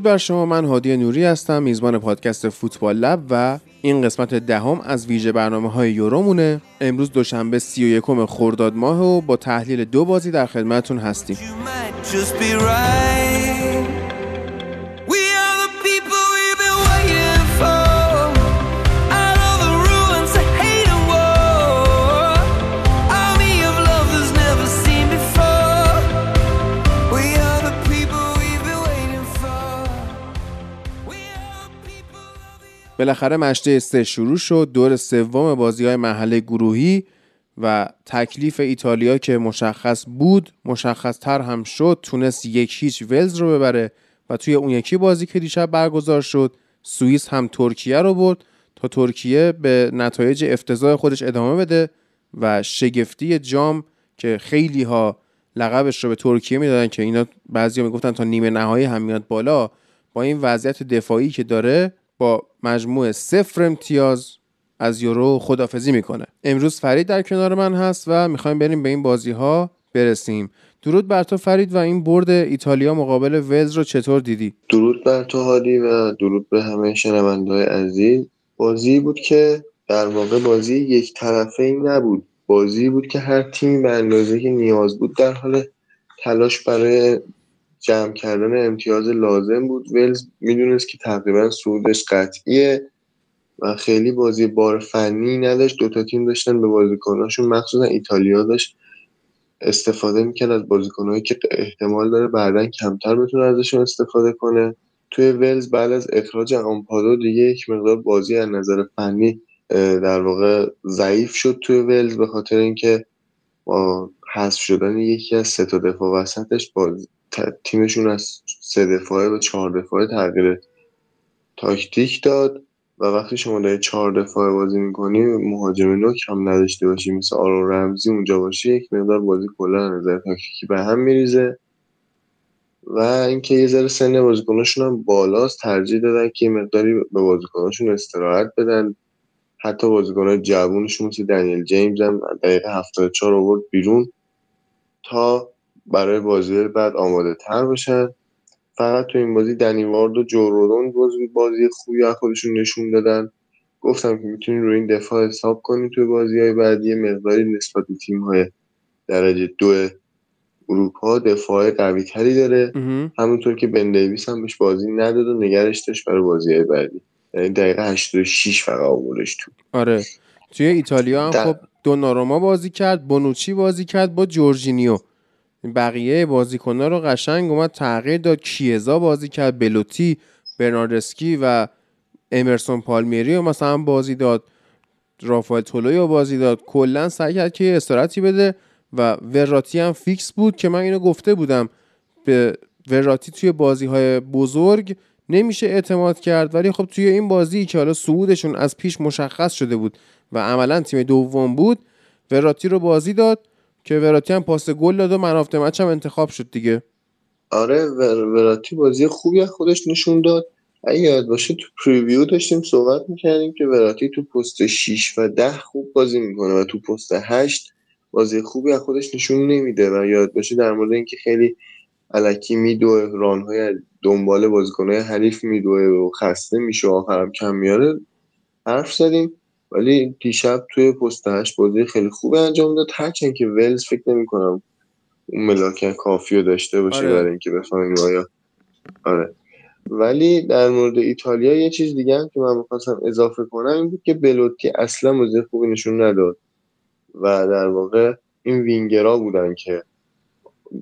درود بر شما. من هادی نوری هستم میزبان پادکست فوتبال لب و این قسمت دهم از ویژه برنامه های یورومونه. امروز دوشنبه 31 خرداد ماه و با تحلیل دو بازی در خدمتتون هستیم. بالاخره مشته سه شروع شد. دور سوم بازی های محله گروهی و تکلیف ایتالیا که مشخص بود مشخص تر هم شد تونست یک هیچ ولز رو ببره و توی اون یکی بازی که دیشب برگزار شد سوئیس هم ترکیه رو برد تا ترکیه به نتایج افتضاح خودش ادامه بده و شگفتی جام که خیلی ها لقبش رو به ترکیه می‌دادن که اینا بعضیا می‌گفتن تا نیمه نهایی هم میاد بالا با این وضعیت دفاعی که داره با مجموع صفر امتیاز از یورو خدافزی می‌کنه. امروز فرید در کنار من هست و می‌خوایم بریم به این بازی ها برسیم. درود بر تو فرید و این برد ایتالیا مقابل ولز رو چطور دیدی؟ درود بر تو هادی و درود به همه شنوندههای عزیز. بازی بود که در واقع بازی یک طرفه ای نبود. بازی بود که هر تیمی به اندازه که نیاز بود در حال تلاش برای جمع کردن امتیاز لازم بود. ولز می‌دونست که تقریبا صعودش قطعیه و خیلی بازی بار فنی نداشت. دوتا تیم داشتن به بازیکناشون مخصوصا ایتالیا داشت استفاده می‌کرد از بازیکنهایی که احتمال داره بعدا کمتر بتونه ازشون استفاده کنه. توی ولز بعد از اخراج آمپادو دیگه یک مقدار بازی از نظر فنی در واقع ضعیف شد توی ولز به خاطر اینکه حذف شدن یکی از سه تا دفاع وسطش بازی تیمشون از سه دفاعه به چهار دفاعه تغییر تاکتیک داد و وقتی شما داری چهار دفاعه بازی می‌کنی مهاجم نوک هم نداشته باشی مثل آرون رمزی اونجا باشه یک مقدار بازی کلا نظر تاکتیکی به هم میریزه. و اینکه یه ذره سن بازیکناشون هم بالاست ترجیح دادن که یه مقداری به بازیکناشون استراحت بدن. حتی بازیکنهای جوونشون مثل دنیل جیمز هم دقیقه 74 آورد بیرون تا برای بازی بعد آماده تر بشن. فقط تو این بازی دنی وارد و جورودون بازی بازی خوبی از خودشون نشون دادن. گفتم که می‌تونین روی این دفاع حساب کنید توی بازی های بعدی مقداری نسبت به تیم های درجه دو اروپا دفاع قوی تری داره. همونطور که بن دیویس هم بهش بازی نداد و نگرش داشت برای بازی های بعدی. یعنی دقیقه 86 فقط آوردش تو. آره. توی ایتالیا هم خب دوناروما بازی کرد بونوچی بازی کرد با جورجینیو. بقیه بازیکن‌ها رو قشنگ اومد تغییر داد. کیزا بازی کرد بلوتی برناردسکی و امرسون پالمیری رو مثلا بازی داد. رافائل تولوی رو بازی داد. کلا سعی کرد که استراتی بده و وراتی هم فیکس بود که من اینو گفته بودم. به وراتی توی بازی های بزرگ نمیشه اعتماد کرد ولی خب توی این بازی که حالا صعودشون از پیش مشخص شده بود و عملا تیم دوم بود وراتی رو بازی داد. که وراتی هم پاس گل داد و من مچ هم انتخاب شد دیگه. آره وراتی بازی خوبی خودش نشون داد. اگه یاد باشه تو پریویو داشتیم صحبت می‌کردیم که وراتی تو پست 6 و 10 خوب بازی می‌کنه و تو پست 8 بازی خوبی از خودش نشون نمیده و یاد باشه در مورد اینکه خیلی علکی میدوه رانهای دنبال بازیکنهای حریف میدوه و خسته میشه و آخرم کم میاره حرف زدیم. ولی دیشب توی پستش بازی خیلی خوب انجام داد. هرچند که ولز فکر نمی کنم اون ملاکه کافی رو داشته باشه آره. برای اینکه بفهمیم آیا آره. ولی در مورد ایتالیا یه چیز دیگه هم که من می‌خواستم اضافه کنم این بود که بلوتی اصلا بازی خوبی نشون نداد و در واقع این وینگرا بودن که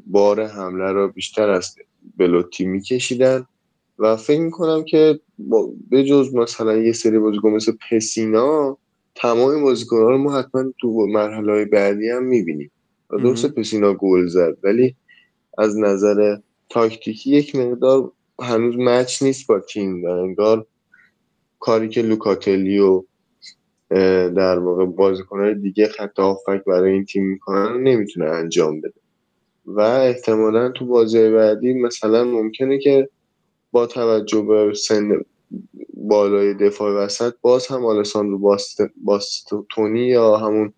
بار حمله رو بیشتر از بلوتی میکشیدن. و فکر می‌کنم که به جز مثلا یه سری بازیکن مثل پسینا تمام بازیکن رو ما حتما تو مرحله های بعدی هم می‌بینیم. و درست پسینا گل زد ولی از نظر تاکتیکی یک مقدار هنوز مچ نیست با تیم و انگار کاری که لوکاتلی و در واقع بازیکنهای دیگه خط آفک برای این تیم می‌کنن نمی‌تونه انجام بده. و احتمالا تو بازی بعدی مثلا ممکنه که با توجه به سن بالای دفاع وسط باز هم آلساندرو باست... باستونی یا همون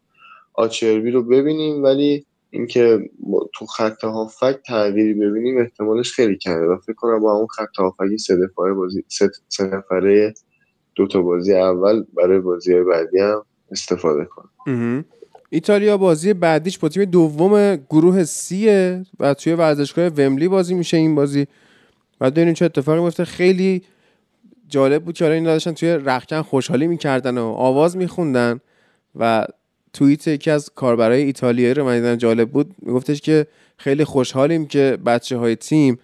آچربی رو ببینیم ولی اینکه تو خط هافک تغییری ببینیم احتمالش خیلی کمه و فکر کنم با اون خط هافکی سه دفاعه بازی سه نفره دو تا بازی اول برای بازی بعدی هم استفاده کنه. ایتالیا بازی بعدیش با تیم دوم گروه سیه و توی ورزشگاه وملی بازی میشه این بازی. و ببینیم چه اتفاقی میفته. خیلی جالب بود که این داشتن توی رخکن خوشحالی می‌کردن و آواز میخوندن و توییت یکی از کاربرای ایتالیایی رو من دیدم جالب بود. میگفتش که خیلی خوشحالیم که بچه های تیم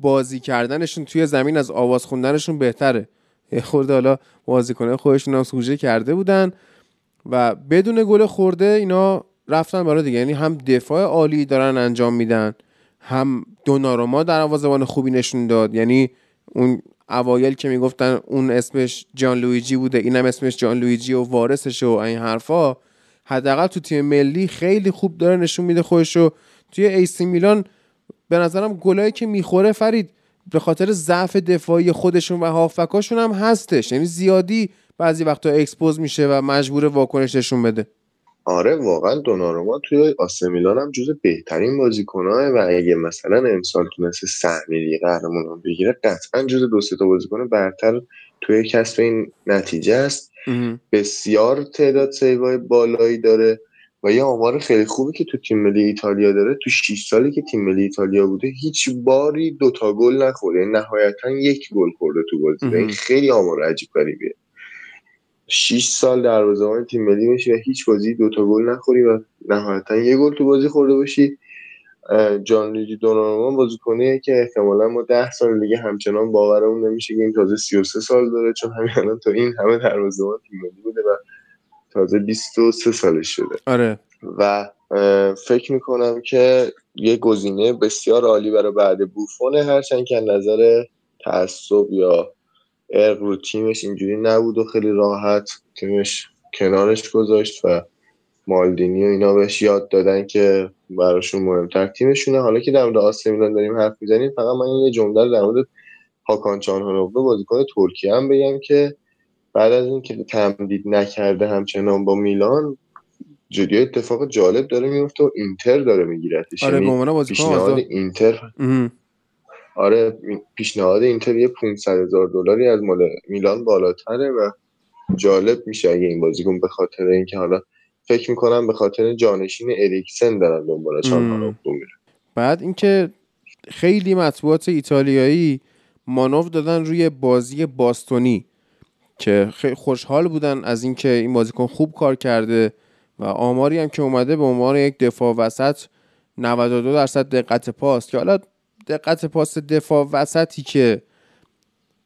بازی کردنشون توی زمین از آواز خوندنشون بهتره. خورده حالا بازیکنه خودشون هم سوژه کرده بودن و بدون گل خورده اینا رفتن برای دیگه. یعنی هم دفاع عالی دارن انجام میدن. هم دوناروما در آوازوان خوبی نشون داد. یعنی اون اوایل که می‌گفتن اون اسمش جان لویجی بوده اینم اسمش جان لویجی و وارثش و این حرفا حداقل تو تیم ملی خیلی خوب داره نشون میده خودشو توی AC میلان به نظرم گلایی که می‌خوره فرید به خاطر ضعف دفاعی خودشون و هافبکاشون هم هستش. یعنی زیادی بعضی وقتا expose میشه و مجبور واکنش نشون بده. آره واقعا دوناروما توی آسمیلان هم جز بهترین بازیکناه و اگه مثلا امسال تونسته سهمیه لیگ قهرمانان بگیره قطعا جز دو تا بازیکن برتر توی کسب این نتیجه است. بسیار تعداد save ای بالایی داره و یه آمار خیلی خوبی که تو تیم ملی ایتالیا داره. تو 6 سالی که تیم ملی ایتالیا بوده هیچ باری دوتا گل نخورده یعنی نهایتا یک گل خورده تو بازی. این خیلی آمار عجیب غریبیه. 6 سال دروازه‌بان تیم ملی میشی و هیچ بازی دوتا گل نخوری و نهایتا یه گل تو بازی خورده باشی. جان لیجی دونارمان بازیکنیه که احتمالا ما ده سال دیگه همچنان باورمون نمیشه که این تازه 33 سال داره چون همین الان تا این همه دروازه‌بان تیم ملی بوده و تازه 23 سالش شده. آره. و فکر می‌کنم که یه گزینه بسیار عالی برای بعد بوفونه هرچند که نظر تعصب یا ارق رو تیمش اینجوری نبود و خیلی راحت تیمش کنارش گذاشت و مالدینی و اینا بهش یاد دادن که براشون مهمتر تیمشونه. حالا که در مورد آسیا میلان داریم حرف می‌زنیم فقط من یه جمله در مورد هاکان چانهانوغلو بازیکن ترکیه هم بگم که بعد از اینکه تمدید نکرده همچنان با میلان جدی اتفاق جالب داره میفته و اینتر داره میگیرتش. آره یعنی پیشنهاد اینتر آره پیشنهاد اینتر یه 500 هزار دلاری از مال میلان بالاتره و جالب میشه اگه این بازیکن به خاطر اینکه حالا فکر می‌کنم به خاطر جانشین اریکسن دارن دنبالش میره بعد اینکه خیلی مطبوعات ایتالیایی مانوف دادن روی بازی باستونی که خیلی خوشحال بودن از اینکه این بازیکن خوب کار کرده و آماری هم که اومده به عنوان یک دفاع وسط 92 درصد دقت پاس که حالا دقت پاس دفاع وسطی که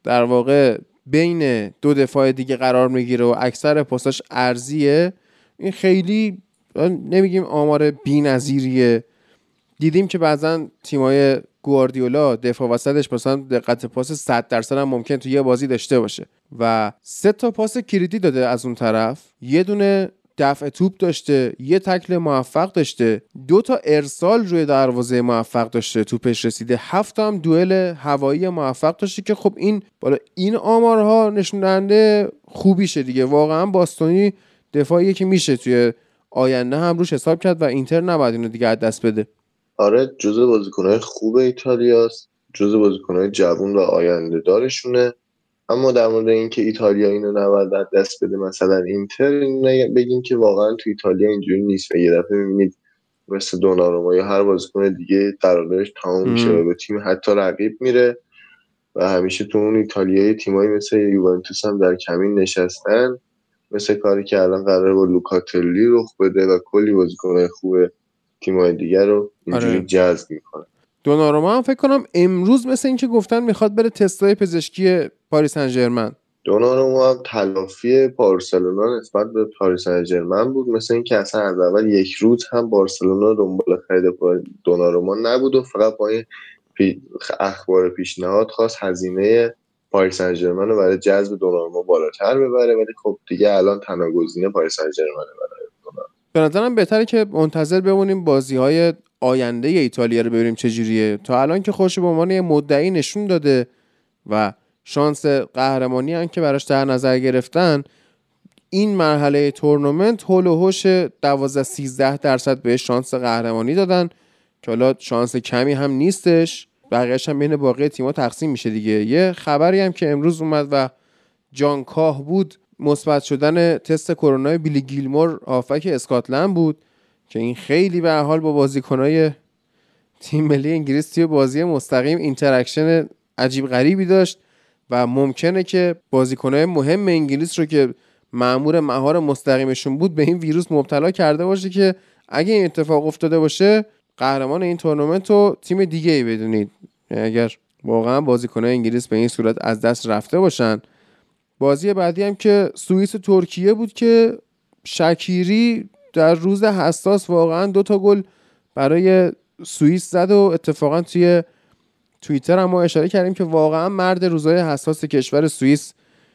در واقع بین دو دفاع دیگه قرار می‌گیره و اکثر پاساش ارزیه این خیلی نمیگیم آمار بی‌نظیریه. دیدیم که بعضا تیمای گواردیولا دفاع وسطش مثلا دقت پاس 100 درصد هم ممکن تو یه بازی داشته باشه. و سه تا پاس کلیدی داده از اون طرف. یه دونه دفع توپ داشته یه تکل موفق داشته دو تا ارسال روی دروازه موفق داشته توپش رسیده. هفت هم دوئل هوایی موفق داشته که خب این بالا این آمارها نشون دهنده خوبیشه دیگه. واقعا باستونی دفاعی که میشه توی آینده هم روش حساب کرد و اینتر نباید اینو دیگه از دست بده. آره جزء بازیکنهای خوب ایتالیاست جزء بازیکنهای جوون و آینده دارشونه اما در مورد اینکه ایتالیا اینو نباید دست بده مثلا اینتر بگیم که واقعا تو ایتالیا اینجوری نیست. و یه دفعه می‌بینید مثل دوناروما یا هر بازیکن دیگه قراردادش تمام میشه و به تیم حتی رقیب میره و همیشه تو اون ایتالیای تیمایی مثل یوونتوس هم در کمین نشستن. مثل کاری که الان قراره با لوکاتلی رخ بده و کلی بازیکن خوب تیمای دیگر رو اینجوری آره. جذب می‌کنه. دوناروما هم فکر کنم امروز مثل اینکه گفتن می‌خواد بره تستای پزشکی پاریس سن ژرمن دوناروما هم تلافی بارسلونا نسبت به پاریس سن ژرمن بود. مثل اینکه اصلا از اول یک روز هم بارسلونا دنبال خرید دوناروما نبود و فقط با این اخبار پیشنهاد خواست هزینه پاریس سن رو برای جذب دوناروما بالاتر ببره. ولی خب دیگه الان تنها گزینه پاریس سن برای به نظرم بهتره که منتظر بمونیم بازی های آینده ایتالیا رو ببینیم چجوریه تا الان که خوش به عنوان مدعی نشون داده و شانس قهرمانی هم که براش در نظر گرفتن این مرحله تورنمنت هول و هوش 12 13 درصد به شانس قهرمانی دادن که حالا شانس کمی هم نیستش. بقیهش هم بین باقی تیم‌ها تقسیم میشه دیگه. یه خبری هم که امروز اومد و جان کاه بود مثبت شدن تست کرونا بیلی گیلمور هافبک اسکاتلند بود. که این خیلی به حال با بازیکنای تیم ملی انگلیس توی بازی مستقیم interaction عجیب غریبی داشت و ممکنه که بازیکنهای مهم انگلیس رو که مأمور مهار مستقیمشون بود به این ویروس مبتلا کرده باشه که اگه این اتفاق افتاده باشه قهرمان این تورنمنت رو تیم دیگه ای بدونید. یعنی اگر واقعا بازیکنهای انگلیس به این صورت از دست رفته باشن. بازی بعدی هم که سوئیس ترکیه بود که شکیری در روز حساس واقعا دو تا گل برای سوئیس زد و اتفاقا توی توییتر هم ما اشاره کردیم که واقعا مرد روزای حساس کشور سوئیس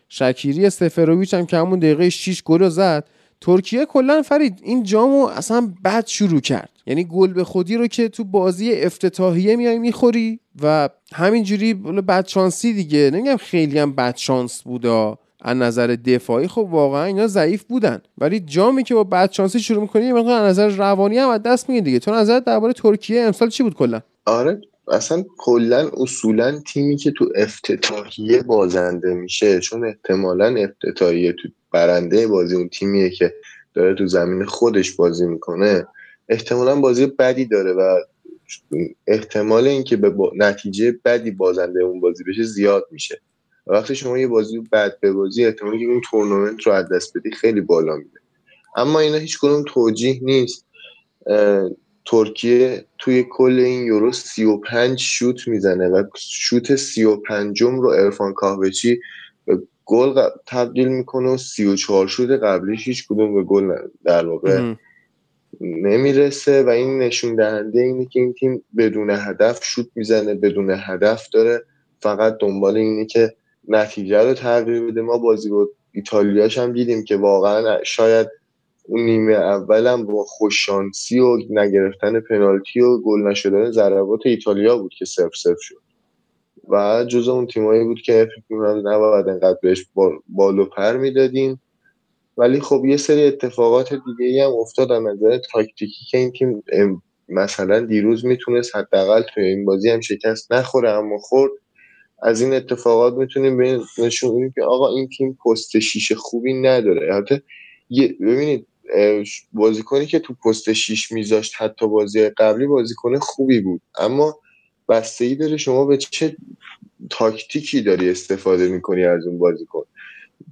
شکیری سفرویچ هم که همون دقیقه 6 گل زد. ترکیه کلا فرید این جامو اصلا بد شروع کرد. یعنی گل به خودی رو که تو بازی افتتاحیه میای می‌خوری و همینجوری بد شانسی دیگه. نمیگم خیلی هم بد شانس بودا. از نظر دفاعی خب واقعا اینا ضعیف بودن. ولی جامی که با بد شانسی شروع می‌کنی یه مقدار از نظر روانی هم از دست میگه دیگه. تو نظر درباره ترکیه امسال چی بود کلا؟ آره اصلا کلا اصولا تیمی که تو افتتاحیه بازنده میشه چون احتمالا افتتاحیه تو برنده بازی اون تیمیه که داره تو زمین خودش بازی می‌کنه احتمالا بازی بدی داره و احتمال اینکه به نتیجه بدی بازنده اون بازی بشه زیاد میشه. وقتی شما یه بازی بد به بازی احتمالی که اون تورنمنت رو از دست بدی خیلی بالا میده اما اینا هیچ کنون توجیه نیست. ترکیه توی کل این یورو 35 شوت می‌زنه و شوت 35 رو ارفان کاهوچی گل تبدیل می‌کنه و 34 شوت قبلیش هیچ کدوم به گل در واقع نمی‌رسه و این نشون دهنده اینه که این تیم بدون هدف شوت می‌زنه بدون هدف داره. فقط دنبال اینه که نتیجه رو تغییر بده. ما بازی با ایتالیاش هم دیدیم که واقعا شاید اون نیمه اولم با خوششانسی و نگرفتن پنالتی و گل نشدن ضربات ایتالیا بود که سف سف شد. و جز اون تیمایی بود که فکر می‌کنم نباید انقدر بهش بال و پر می‌دادیم. ولی خب یه سری اتفاقات دیگه ای هم افتاد. از نظر تاکتیکی که این تیم مثلا دیروز می‌تونست حداقل توی این بازی هم شکست نخوره اما خورد. از این اتفاقات می‌تونیم نشون که آقا این تیم پست شیش خوبی نداره. حتی ببینید بازیکنی که تو پست 6 میذاشت حتی بازی قبلی بازیکن خوبی بود. اما بستگی داره شما به چه تاکتیکی داری استفاده می‌کنی از اون بازیکن؟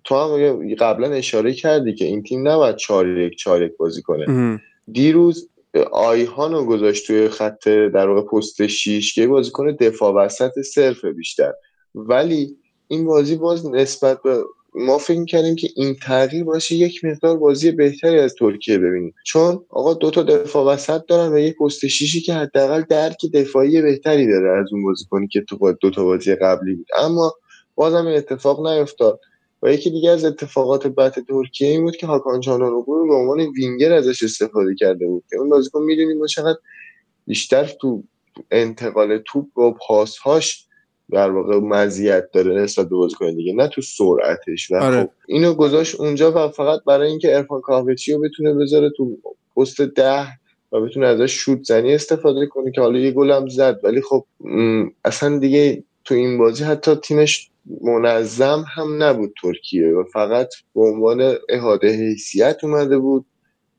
تو هم قبلا اشاره کردی که این تیم نباید 4 1 4 1 بازی کنه. دیروز آیهان رو گذاشت توی خط در واقع پست 6 که بازیکن دفاع وسط صرف بیشتر. ولی این بازی باز نسبت به ما فکر کردیم که این تغییر باشه یک مقدار بازی بهتری از ترکیه ببینیم. چون آقا دو تا دفاع وسط دارن و یک پست شیشی که حداقل درک دفاعی بهتری داره از اون بازیکنی که تو دو تا بازی قبلی بود. اما بازم اتفاق نیفتاد و یکی دیگه از اتفاقات بعد ترکیه این بود که هاکان چانانوغلو رو به عنوان وینگر ازش استفاده کرده بود که اون بازیکن می‌دونیم ما چقدر بیشتر تو انتقال توپ و پاسهاش در واقع مزیت داره نسبت به بازیکن دیگه نه تو سرعتش و آره. خب اینو گذاشت اونجا و فقط برای اینکه ارفان کاهوچی رو بتونه بذاره تو پست ده و بتونه ازش شوت زنی استفاده کنه که حالا یه گل هم زد ولی خب اصلا دیگه تو این بازی حتی تیمش منظم هم نبود ترکیه و فقط به عنوان احاده حیثیت اومده بود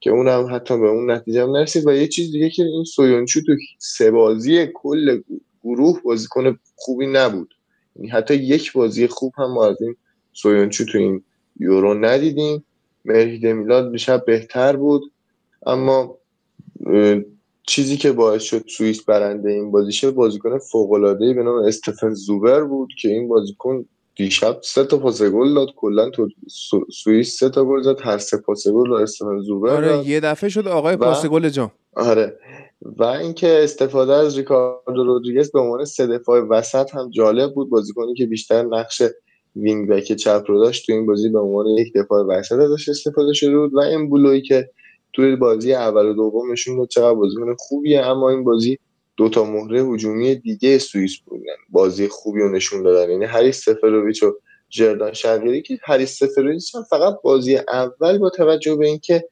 که اونم حتی به اون نتیجه هم نرسید و یه چیز دیگه که این سویونچو تو سه بازی کل گروه بازیکن خوبی نبود. یعنی حتی یک بازی خوب هم ما از این سویونچو تو این یورو ندیدیم. مهدی میلاد میشه بهتر بود. اما چیزی که باعث شد سوئیس برنده این بازی شد بازیکن فوق العاده به نام استفن زوبر بود که این بازیکن دیشب سه تا پاس گل داد کلا تو سوئیس سه تا گل زد هر سه پاس گل رو استفن زوبر آره یه دفعه شد آقای پاس گل جام آره. و اینکه استفاده از ریکاردو رودریگز به عنوان سه دفاع وسط هم جالب بود. بازیکنی که بیشتر نقش وینگ بک چپ رو داشت تو این بازی به عنوان یک دفاع وسط ازش استفاده شده بود. و امبولویی که توی بازی اول و دوم نشون داد چقدر بازیکن خوبیه اما این بازی دو تا مهره هجومی دیگه سوئیس بودن. بازی خوبی رو نشون دادن. یعنی هری سفروویچ و جردان شقیری که هریس سفرودیس هم فقط بازی اول با توجه به اینکه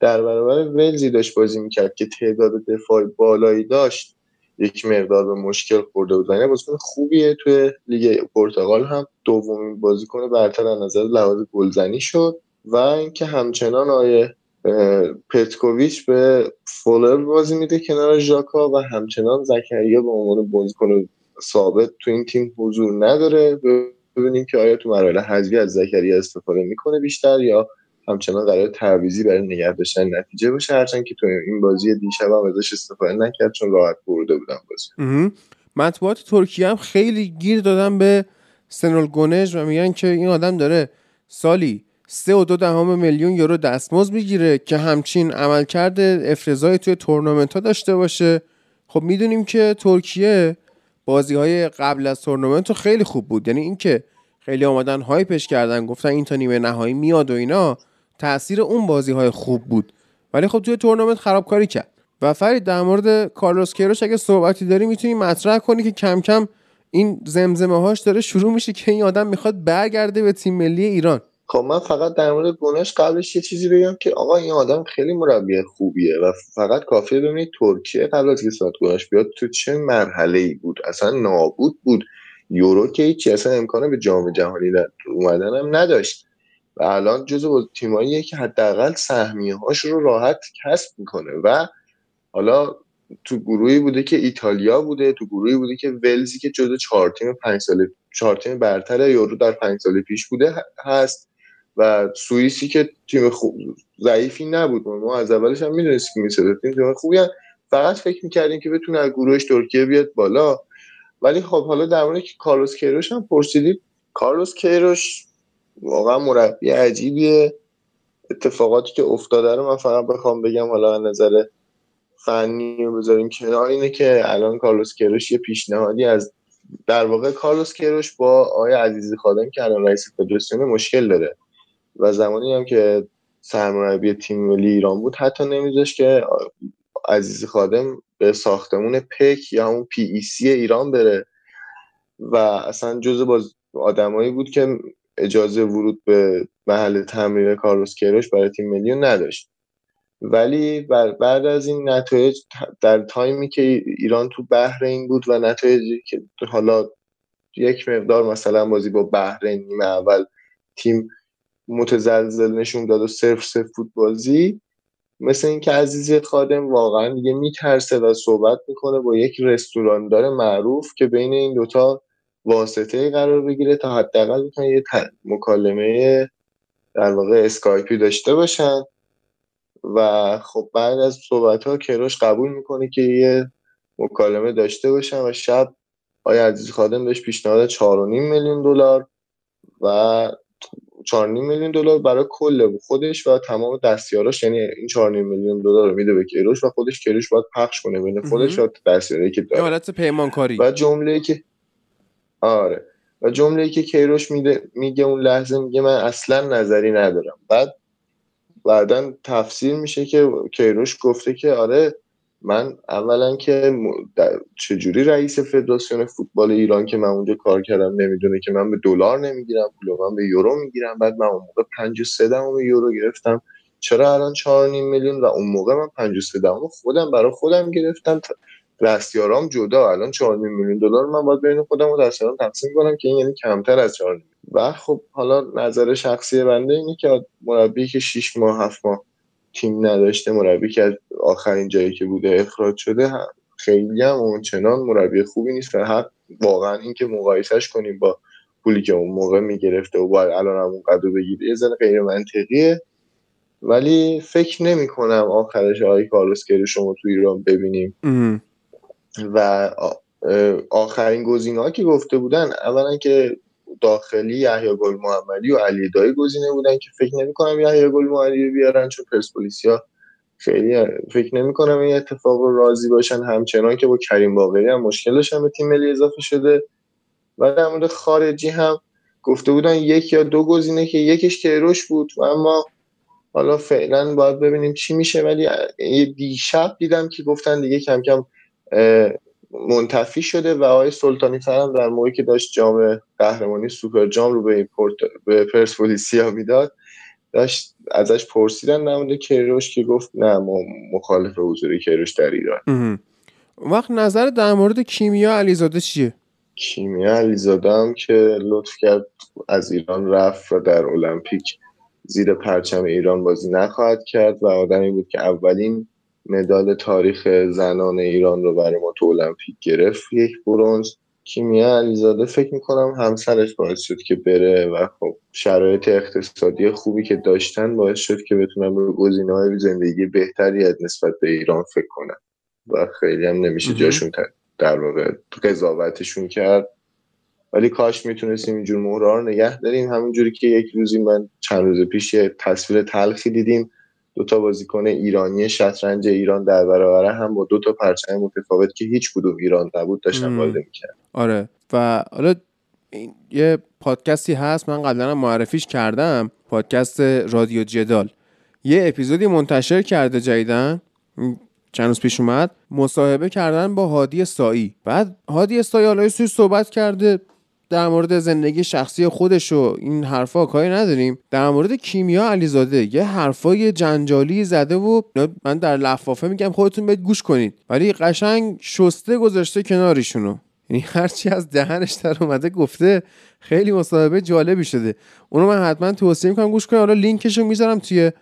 در برابر ولزی داشت بازی می‌کرد که تعداد دفاع بالایی داشت یک مقدار به مشکل خورده بود. و بازیکن خوبیه توی لیگ پرتغال هم. دومین بازیکن برتر از نظر لحاظ گلزنی شد و اینکه همچنان آیه پتکوویچ به فولر بازی میده کنار ژاکا و همچنان زکریا به عنوان بازیکن ثابت تو این تیم حضور نداره. ببینیم که آیا تو مراحل حذفی از زکریا استفاده می‌کنه بیشتر یا همچنان قرار تعویزی برای نگه داشتن نتیجه باشه. هرچند که تو این بازی دیشب هم ازش استفاده نکرد چون راحت برده بودن بازی. مطبوعات ترکیه هم خیلی گیر دادن به سنول گونج و میگن که این آدم داره سالی سه و دو دهم میلیون یورو دستمزد می‌گیره که همچین عملکرد افرزایی توی تورنمنت ها داشته باشه. خب می‌دونیم که ترکیه بازی های قبل از تورنمنت خیلی خوب بود. یعنی اینکه خیلی آمدن hype ش کردن گفتن این تا نیمه نهایی میاد و اینا تاثیر اون بازی های خوب بود. ولی خب توی تورنمنت خرابکاری کرد. و فرید در مورد کارلوس کیروش اگه صحبتی داری می‌تونی مطرح کنی که کم کم این زمزمه هاش داره شروع میشه که این آدم می‌خواد برگرده به تیم ملی ایران. خب من فقط در مورد گونش قبلش یه چیزی بگم که آقا این آدم خیلی مربی خوبیه و فقط کافیه ببینید ترکیه قبل از که ساعت گونش بیاد تو چه مرحله ای بود. اصلا نابود بود. یورو که هیچی اصلا امکانه به جام جهانی اومدن هم نداشت. و الان جزو تیماییه که حداقل سهمیه هاش رو راحت کسب می‌کنه و حالا تو گروهی بوده که ایتالیا بوده تو گروهی بوده که ولزی که جزو چهار تیم پنج سال چهار تیم برتر یورو در پنج سال پیش بوده هست. و سوئیسی که تیم خوب ضعیفی نبود. ما از اولش هم می‌دونستیم که تیم تیم خوبی هم. فقط فکر می‌کردیم که بتونه از گروهش ترکیه بیاد بالا. ولی خب حالا در مورد کارلوس کیروش هم پرسیدید کارلوس کیروش واقعا مربی عجیبیه. اتفاقاتی که افتاده رو من فقط بخوام بگم. حالا نظر فنی رو بذاریم کنار. اینه که الان کارلوس کیروش یه پیشنهادی از در واقع کارلوس کیروش با آقای عزیزی خادم که الان رئیس فدراسیون مشکل داره. و زمانی هم که سرمربی تیم ملی ایران بود حتی نمیذاش که عزیز خادم به ساختمون PEC یا همون PEC ایران بره. و اصلا جزء باز آدمایی بود که اجازه ورود به محل تمرین کارلوس کیروش برای تیم ملی نداشت. ولی بعد از این نتایج در تایمی که ایران تو بحرین بود و نتایجی که حالا یک مقدار مثلا بازی با بحرین نیمه اول تیم متزلزل نشون داد و صرف صرف فوت بازی. مثل اینکه عزیزی خادم واقعا دیگه میترسه و صحبت می‌کنه با یک رستوراندار معروف که بین این دوتا واسطه قرار بگیره تا حداقل بتونن یه مکالمه در واقع اسکایپی داشته باشن. و خب بعد از صحبت ها کروش قبول می‌کنه که یه مکالمه داشته باشن و شب آیا عزیز خادم بهش پیشنهاد 4.5 میلیون دلار و 4.5 میلیون دلار برای کل خودش و تمام دستیاراش. یعنی این 4.5 میلیون دلار رو میده به کیروش و خودش کیروش باید پخش کنه بین خودش و دستیاری که داره. حالت پیمانکاری. و جمله که آره. و جمله که کیروش میده میگه اون لحظه میگه من اصلا نظری ندارم. بعد بعدا تفسیر میشه که کیروش گفته که آره من اولا که چجوری رئیس فدراسیون فوتبال ایران که من اونجا کار کردم نمی‌دونه که من به دلار نمی‌گیرم پول من به یورو می‌گیرم. بعد من اون موقع 53 دهم یورو گرفتم. چرا الان 4.5 میلیون و اون موقع من 53 دهم خودم برای خودم گرفتم. دستیارام جدا. الان 4.5 میلیون دلار من باید بین خودم و دستیارام تقسیم کنم که این یعنی کمتر از 4 و خب حالا نظر شخصی بنده اینه که مربی که 6 ماه 7 ماه تیم نداشته مربی که از آخرین جایی که بوده اخراج شده خیلی هم اونچنان مربی خوبی نیست و حق واقعا اینکه مقایسش کنیم با پولی که اون موقع می‌گرفته و باید الان هم قدر بگیره یه ذره غیر منطقیه. ولی فکر نمی کنم آخرش آقای کارلوس رو شما تو ایران ببینیم. و آخرین گزینه که گفته بودن اولا که داخلی یحیی گل محمدی و علی دایی گزینه بودن که فکر نمی کنم یحیی گل محمدی بیارن چون پرسپولیسیا خیلی فکر نمی کنم این اتفاق رو راضی باشن. همچنان که با کریم باقری هم مشکلش هم به تیم ملی اضافه شده. و در مورد خارجی هم گفته بودن یک یا دو گزینه که یکیش کیروش بود. و اما حالا فعلا باید ببینیم چی میشه. ولی دیشب دیدم که گفتن دیگه کم کم منتفی شده و آقای سلطانی فرم در موقعی که داشت جام قهرمانی سوپر جام رو به, به پرسپولیسیا می‌داد داشت ازش پرسیدن نمونده کیروش که گفت نه ما مخالف حضور کیروش در ایران وقت نظر در مورد کیمیا علیزاده چیه؟ کیمیا علیزاده هم که لطف کرد از ایران رفت و در المپیک زیر پرچم ایران بازی نخواهد کرد و آدمی بود که اولین مدال تاریخ زنان ایران رو برای ما تو المپیک گرفت. یک برونز کیمیا علیزاده. فکر می‌کنم همسرش باعث شد که بره و خب شرایط اقتصادی خوبی که داشتن باعث شد که بتونن به گزینه‌های زندگی بهتری از نسبت به ایران فکر کنن. و خیلی هم نمیشه جاشون در واقع قضاوتشون کرد. ولی کاش می‌تونستیم اینجور مهرها رو نگه داریم. همینجوری که یک روزی من چند روز پیش یه تصویر تلخی دیدیم. دو تا بازیکن ایرانی شطرنج ایران در برابر هم با دو تا پرچم متفاوت که هیچ کدوم ایران نبود داشتن بازی می‌کرد آره. و حالا یه پادکستی هست من قبلا معرفیش کردم پادکست رادیو جدال. یه اپیزودی منتشر کرده جدیدن چند روز پیش اومد مصاحبه کردن با هادی سایی. بعد هادی سایی حالا سوی صحبت کرده در مورد زندگی شخصی خودش و این حرفا کاری نداریم. در مورد کیمیا علیزاده یه حرفای جنجالی زده و من در لفافه میگم خودتون بهت گوش کنید. ولی قشنگ شسته گذاشته کنارشونو یعنی هرچی از دهنش در اومده گفته خیلی مصاحبه جالبی شده. اونو من حتما توصیه می‌کنم گوش کنید. حالا لینکشو می‌ذارم توی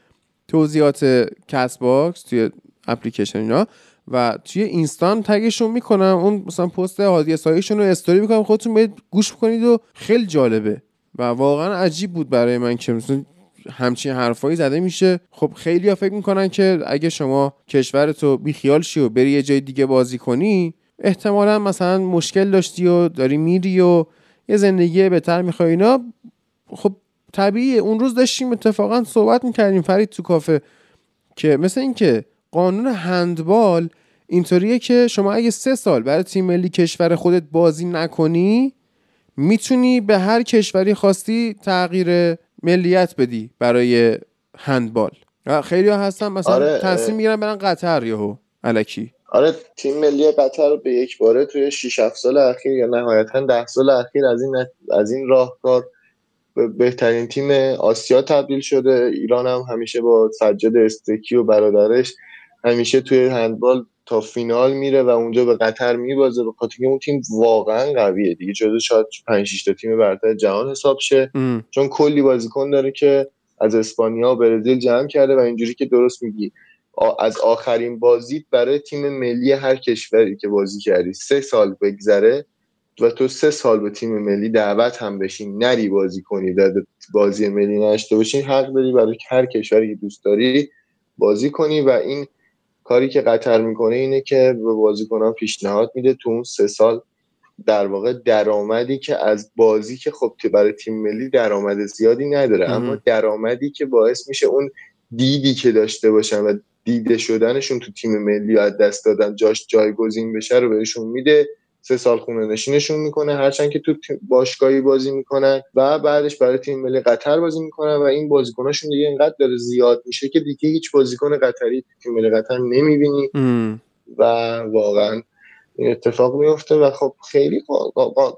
توضیحات کست باکس توی اپلیکیشن اینا. و توی اینستا tag شون می‌کنم. اون مثلا پست هادی سایشون رو استوری می‌کنم. خودتون برید گوش بکنید و خیلی جالبه و واقعا عجیب بود برای من که مثلا همچین حرفایی زده میشه. خب خیلی ها فکر می‌کنن که اگه شما کشورتو بیخیال شی و بری یه جای دیگه بازی کنی احتمالا مثلا مشکل داشتی و داری میری و یه زندگی بهتر می‌خوای. اینا خب طبیعیه. اون روز داشتیم اتفاقا صحبت می‌کردیم فرید تو کافه که مثل اینکه قانون هندبال اینطوریه که شما اگه سه سال برای تیم ملی کشور خودت بازی نکنی می‌تونی به هر کشوری خواستی تغییر ملیت بدی برای هندبال. خیلی ها هستن مثلا آره تصمیم می‌گیرن برن قطر یهو الکی. آره تیم ملی قطر به یک باره توی 6 7 سال اخیر یا نهایتا 10 سال اخیر از این از این راهکار به بهترین تیم آسیا تبدیل شده. ایران هم همیشه با سجاد استکی و برادرش همیشه توی هندبال تا فینال میره و اونجا به قطر میبازه. به خاطر اون تیم واقعا قویه دیگه. جزو شاید 5 6 تا تیم برتر جهان حساب شه. چون کلی بازیکن داره که از اسپانیا و برزیل جمع کرده و اینجوری که درست میگی. از آخرین بازی برای تیم ملی هر کشوری که بازی کردی. سه سال بگذره و تو سه سال به تیم ملی دعوت هم بشین. نری بازی کنی. و بازی ملی نشته باشین حق داری برای هر کشوری که دوست داری بازی کنی و این کاری که قطر می‌کنه اینه که به بازیکنان پیشنهاد میده تو اون سه سال در واقع درآمدی که از بازی که خب برای تیم ملی درآمد زیادی نداره. اما درآمدی که باعث میشه اون دیدی که داشته باشن و دیده شدنشون تو تیم ملی از دست دادن جاش جایگزین بشه رو بهشون میده. سه سال خونه نشینشون می‌کنه هرچند که تو باشگاهی بازی می‌کنن و بعدش برای تیم ملی قطر بازی می‌کنن و این بازیکناشون دیگه اینقدر داره زیاد میشه که دیگه هیچ بازیکن قطری تیم ملی قطر نمی‌بینی. و واقعا این اتفاق میفته و خب خیلی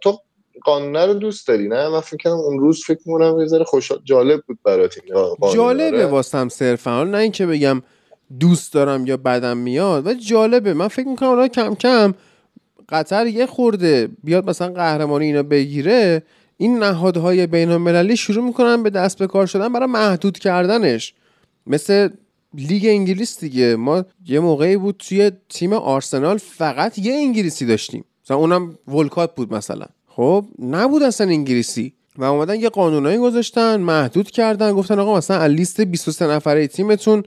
تو قانونه رو دوست داری نه؟ من فکر کنم اون روز فکر می‌کنم یه ذره خوش جالب بود برات جالبه واسم صرفا. نه اینکه بگم دوست دارم یا بدم میاد و جالبه. من فکر می‌کنم کم کم قطر یه خورده بیاد مثلا قهرمانی اینا بگیره این نهادهای بین المللی شروع می‌کنن به دست به کار شدن برای محدود کردنش. مثل لیگ انگلیس دیگه. ما یه موقعی بود توی تیم آرسنال فقط یه انگلیسی داشتیم. مثلا اونم ولکات بود مثلا. خب نبود اصلا انگلیسی. و اومدن یه قانونایی گذاشتن محدود کردن. گفتن آقا مثلا از لیست 23 نفره تیمتون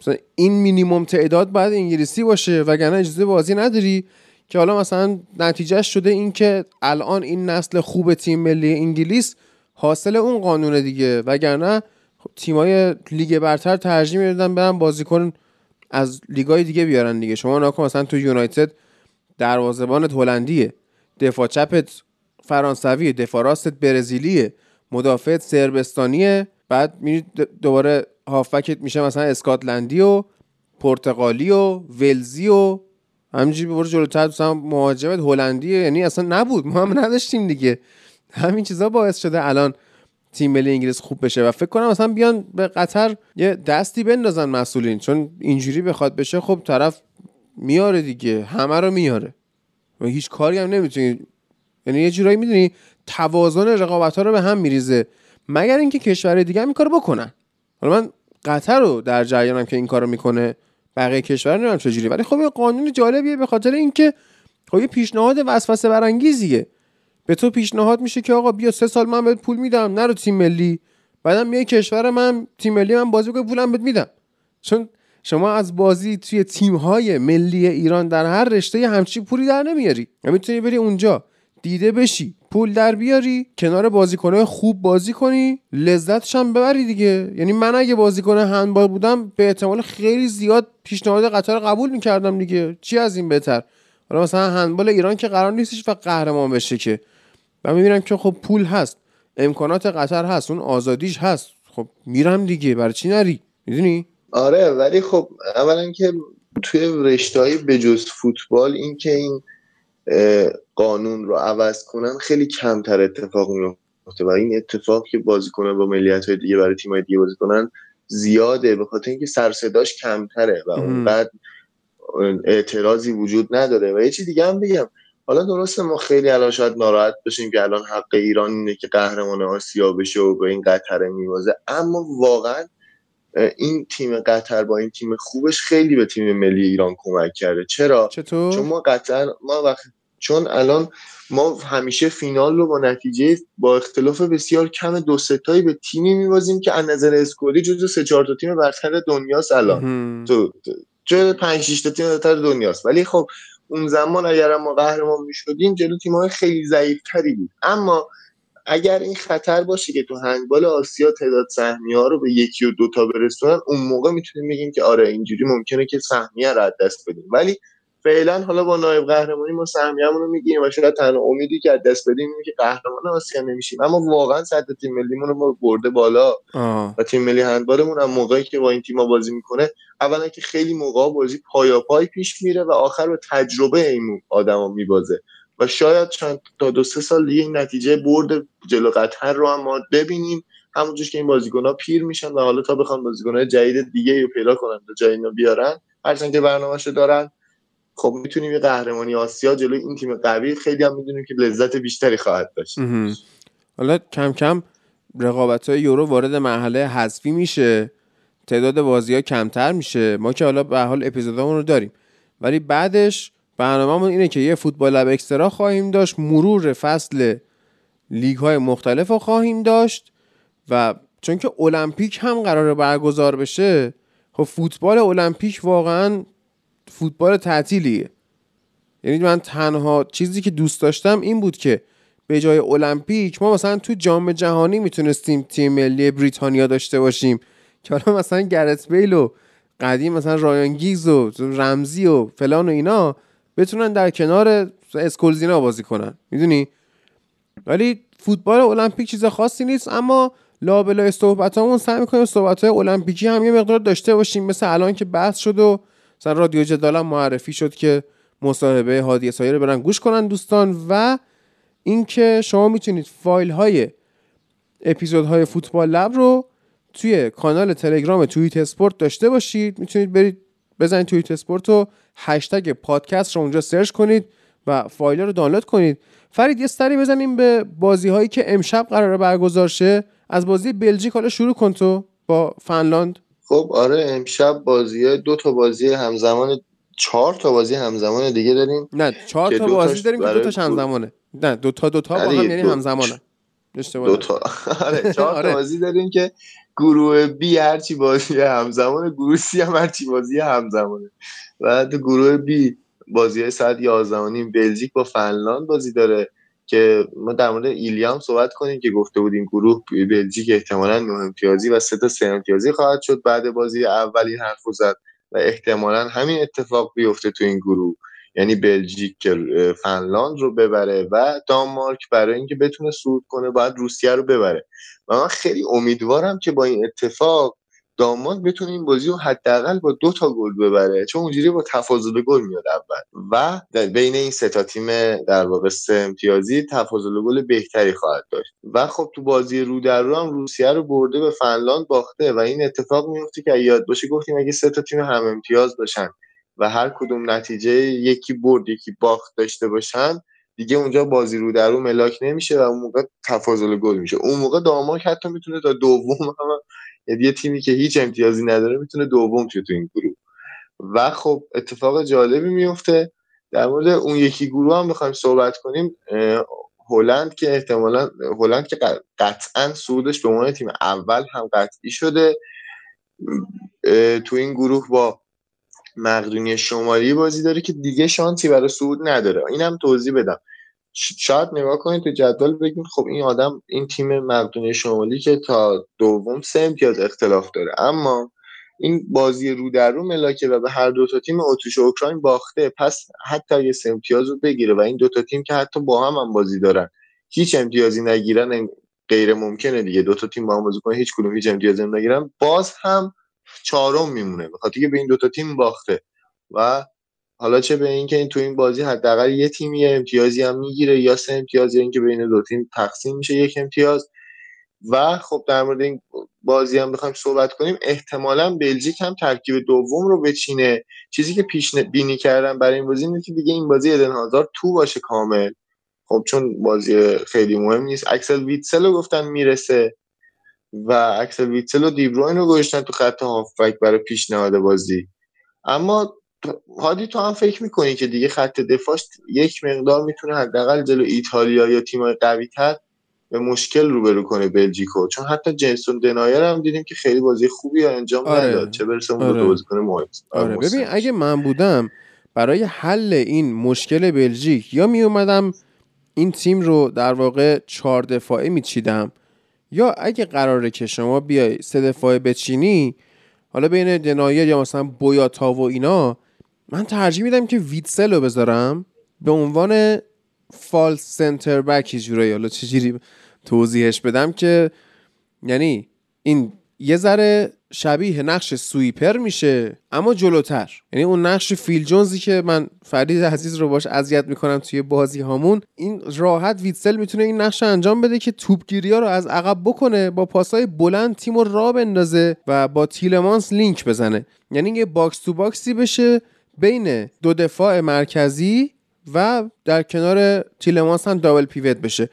مثلا این مینیمم تعداد باید انگلیسی باشه وگرنه اجازه بازی نداری. که حالا مثلا نتیجهش شده این که الان این نسل خوب تیم ملی انگلیس حاصل اون قانون دیگه. وگرنه تیمای لیگ برتر ترجیح می‌دادن برن بازیکن از لیگای دیگه بیارن دیگه. شما ناکن مثلا تو یونایتد دروازه‌بانت هلندیه دفاع چپت فرانسویه دفاع راستت برزیلیه مدافعت سربستانیه. بعد میری دوباره هافکت میشه مثلا اسکاتلندی و پرتغالی و ولزی و همینجوری برو جلوتر مثلا مهاجمت. هلندیه یعنی اصلا نبود. ما هم نداشتیم دیگه. همین چیزا باعث شده الان تیم ملی انگلیس خوب بشه. و فکر کنم مثلا بیان به قطر یه دستی بندازن مسئولین. چون اینجوری بخواد بشه خب طرف میاره دیگه. همه رو میاره. و هیچ کاری هم نمی‌تونی. یعنی یه جورایی می‌دونی توازن رقابت ها رو به هم میریزه. مگر اینکه کشور دیگه هم این کارو بکنن. حالا من قطر رو در جریانم که این کارو می‌کنه. بقیه کشور نمی‌دونم چجوری ولی خب یه قانون جالبیه به خاطر اینکه خب یه پیشنهاد وسوسه برانگیزیه. به تو پیشنهاد میشه که آقا بیا سه سال من بهت پول میدم نرو تیم ملی. بعدم میای کشور من تیم ملی من بازی کنی پولم بهت میدم. چون شما از بازی توی تیم های ملی ایران در هر رشته همچی پولی در نمیاری. می‌تونی بری اونجا. دیده بشی. پول در بیاری کنار بازیکنهای خوب بازی کنی. لذتش هم ببری دیگه. یعنی من اگه بازیکن هندبال بودم به احتمال خیلی زیاد پیشنهاد قطر قبول می‌کردم دیگه. چی از این بهتر؟ حالا مثلا هندبال ایران که قرار نیستش و قهرمان بشه که. و می‌بینم که خب پول هست. امکانات قطر هست. اون آزادیش هست. خب میرم دیگه. برای چی نری؟ می‌دونی؟ آره ولی خب اولا که توی رشتهایی به جز فوتبال این که این قانون رو عوض کنن خیلی کمتر اتفاق میفته و این اتفاق که بازیکنان با ملیت های دیگه برای تیمای دیگه بازی کنن زیاده به خاطر اینکه سرصداش کمتره و اونقدر اعتراضی وجود نداره. و یه چیز دیگه هم بگم. حالا درسته ما خیلی الان شاید ناراحت بشیم که الان حق ایران اینه که قهرمان آسیا بشه و به این قطر میوازه اما واقعا این تیم قطر با این تیم خوبش خیلی به تیم ملی ایران کمک کرده. چرا؟ چطور؟ چون ما قطر ما وقت چون الان ما همیشه فینال رو با نتیجه با اختلاف بسیار کم دو ستایی به تیمی میبازیم که از نظر اسکوری جزو سه چهار تا تیم برتر دنیاست الان. تو جزو پنج شش تا تیم برتر دنیاست. ولی خب اون زمان اگر ما قهرمان می‌شدیم جلو تیم‌های خیلی ضعیفتری بود. اما اگر این خطر باشه که تو هندبال آسیا تعداد سهمی ها رو به یکی و دوتا برسونن اون موقع می‌تونیم بگیم که آره اینجوری ممکنه که سهمیه رو دست بدیم. ولی فعلا حالا با نایب قهرمانی ما سهمیه‌مون رو می‌گیریم و شاید تنها امیدی که از دست بدیم اینه که قهرمان آسیا نمیشیم. اما واقعا سطح تیم ملیمون رو برده بالا آه. و تیم ملی هندبالمون هم موقعی که با این تیم‌ها بازی می‌کنه اولا که خیلی موقع بازی پایا پای پیش میره و آخر به تجربه این آدما میبازه. و شاید چند تا دو سه سال دیگه این نتیجه برد جلو قطر رو هم ما ببینیم. همونجوش که این بازیکن‌ها پیر میشن و حالا تا بخوان بازیکن‌های جدید دیگه رو پیدا کنن تا جای اینو بیارن هرچند که برنامه‌شو دارن خب می‌تونیم یه قهرمانی آسیا جلوی این تیم قوی خیلی هم می‌دونیم که لذت بیشتری خواهد داشت. حالا کم کم رقابت های یورو وارد مرحله حذفی میشه تعداد بازی ها کمتر میشه. ما که حالا به حال اپیزودامون رو داریم. ولی بعدش برنامه‌مون اینه که یه فوتبال لب اکسترا خواهیم داشت مرور فصل لیگ های مختلف رو خواهیم داشت و چون که المپیک هم قرار برگزار بشه خب فوتبال المپیک واقعا فوتبال تعطیلیه. یعنی من تنها چیزی که دوست داشتم این بود که به جای المپیک ما مثلا تو جام جهانی می‌تونستیم تیم ملی بریتانیا داشته باشیم که حالا مثلا گرت بیل و قدیم مثلا رایان گیگز و رمزی و فلان و اینا بتونن در کنار اسکولزینا بازی کنن. می‌دونی؟ ولی فوتبال المپیک چیز خاصی نیست اما لابلای صحبتامون سعی می‌کنیم صحبت های المپیکی هم یه مقدار داشته باشیم. مثل الان که بحث شد و مثلا رادیو جدال معرفی شد که مصاحبه هادی سایه رو برن گوش کنن دوستان و اینکه شما می‌تونید فایل های اپیزود های فوتبال لب رو توی کانال تلگرام توییت اسپورت داشته باشید. می‌تونید برید بزنید توییت اسپورت و هشتگ پادکست رو اونجا سرچ کنید و فایل رو دانلود کنید. فرید یه سری بزنیم به بازی هایی که امشب قراره برگزار شه. از بازی بلژیک حالا شروع کن تو با فنلاند. خب آره امشب بازی دو تا بازی همزمان چهار تا بازی همزمان دیگه داریم. نه چهار تا بازی داریم که دو تاش همزمانه. نه دو تا دو تا با هم یعنی همزمانه. دو تا. آره چهار تا بازی داریم که گروه بی هرچی بازی همزمانه گروه سی هم هرچی بازی همزمانه. و تو گروه بی بازی های ساعت 11 بلژیک با فنلاند بازی داره که ما در مورد ایلیام صحبت کنیم که گفته بودیم گروه بلژیک احتمالا نه امتیازی و سه تا سه امتیازی خواهد شد بعد بازی اولی حرف زد و احتمالا همین اتفاق بیفته تو این گروه. یعنی بلژیک که فنلاند رو ببره و دانمارک برای اینکه بتونه صعود کنه باید روسیه رو ببره. و من خیلی امیدوارم که با این اتفاق داماد بتونه این بازی رو حداقل با دو تا گل ببره چون اونجوری با تفاضل گل میاد اول. و بین این سه تا تیم در واقع سه امتیازی تفاضل گل بهتری خواهد داشت. و خب تو بازی رو در رو هم روسیه رو برده به فنلاند باخته و این اتفاق میفته که یاد باشه گفتیم اگه سه تا تیم هم امتیاز باشن و هر کدوم نتیجه یکی برد یکی باخت داشته باشن دیگه اونجا بازی رو در رو ملاک نمیشه و اون موقع تفاضل گل میشه. اون موقع داماک حتی می‌تونه تا دوم هم یعنی یه تیمی که هیچ امتیازی نداره می‌تونه دوم شه تو این گروه. و خب اتفاق جالبی میفته در مورد اون یکی گروه هم بخوایم صحبت کنیم هلند که احتمالا هلند که قطعا سودش به عنوان تیم اول هم قطعی شده. تو این گروه با مقدونی شمالی بازی داره که دیگه شانسی برای سود نداره. اینم توضیح بدم. شاید نگاه کنید تو جدول بگیم خب این آدم این تیم مقدونی شمالی که تا دوم سه امتیاز اختلاف داره. اما این بازی رو در رو ملاکه و به هر دو تا تیم اتریش اوکراین باخته پس حتی یه سه امتیاز رو بگیره و این دو تا تیم که حتی با هم هم بازی دارن هیچ امتیازی نگیرن غیر ممکنه دیگه. دو تا تیم با هم بازی کنن هیچ کدوم هیچ امتیازی نگیرن. باز هم چهارم میمونه. بخاطر که به این دوتا تیم باخته و حالا چه به اینکه این تو این بازی حداقل یه تیم یه امتیازی هم می‌گیره یا سه امتیاز یا اینکه بین دو تیم تقسیم میشه یک امتیاز. و خب در مورد این بازی هم بخوایم صحبت کنیم احتمالا بلژیک هم ترکیب دوم رو بچینه. چیزی که پیش بینی کردم برای این بازی اینه که دیگه این بازی ادن هازار تو باشه کامل. خب چون بازی خیلی مهم نیست. اکسل ویتسل رو گفتن می‌رسه و اکسل ویتسل و دیبروین رو گذاشتن تو خط هافبک برای پیشنهاد بازی. اما هادی تو هم فکر می‌کنی که دیگه خط دفاعش یک مقدار می‌تونه حداقل جلو ایتالیا یا تیمای قوی تر به مشکل روبرو کنه بلژیکو چون حتی جنسون دنایر هم دیدیم که خیلی بازی خوبی انجام آره. نداد چه برسه اون آره. بازیکن مهم آره. ببین اگه من بودم برای حل این مشکل بلژیک یا می اومدم این تیم رو در واقع چهار دفاعه میچیدم یا اگه قراره که شما بیای سه دفاعه بچینی حالا بین دنایر یا مثلا بویاتا و اینا من ترجیح میدم که ویتسل رو بذارم به عنوان false center back جورایی. حالا چجوری توضیحش بدم که یعنی این یه ذره شبیه نقش sweeper میشه اما جلوتر. یعنی اون نقش فیل جونزی که من فرید عزیز رو باش اذیت می‌کنم توی بازی هامون این راحت ویتسل می‌تونه این نقش انجام بده که توپگیری ها رو از عقب بکنه با پاسای بلند تیم رو راه بندازه و با تیلمانس لینک بزنه. یعنی یه box to box ی بشه بین دو دفاع مرکزی و در کنار تیلمانس هم دابل پیوت بشه.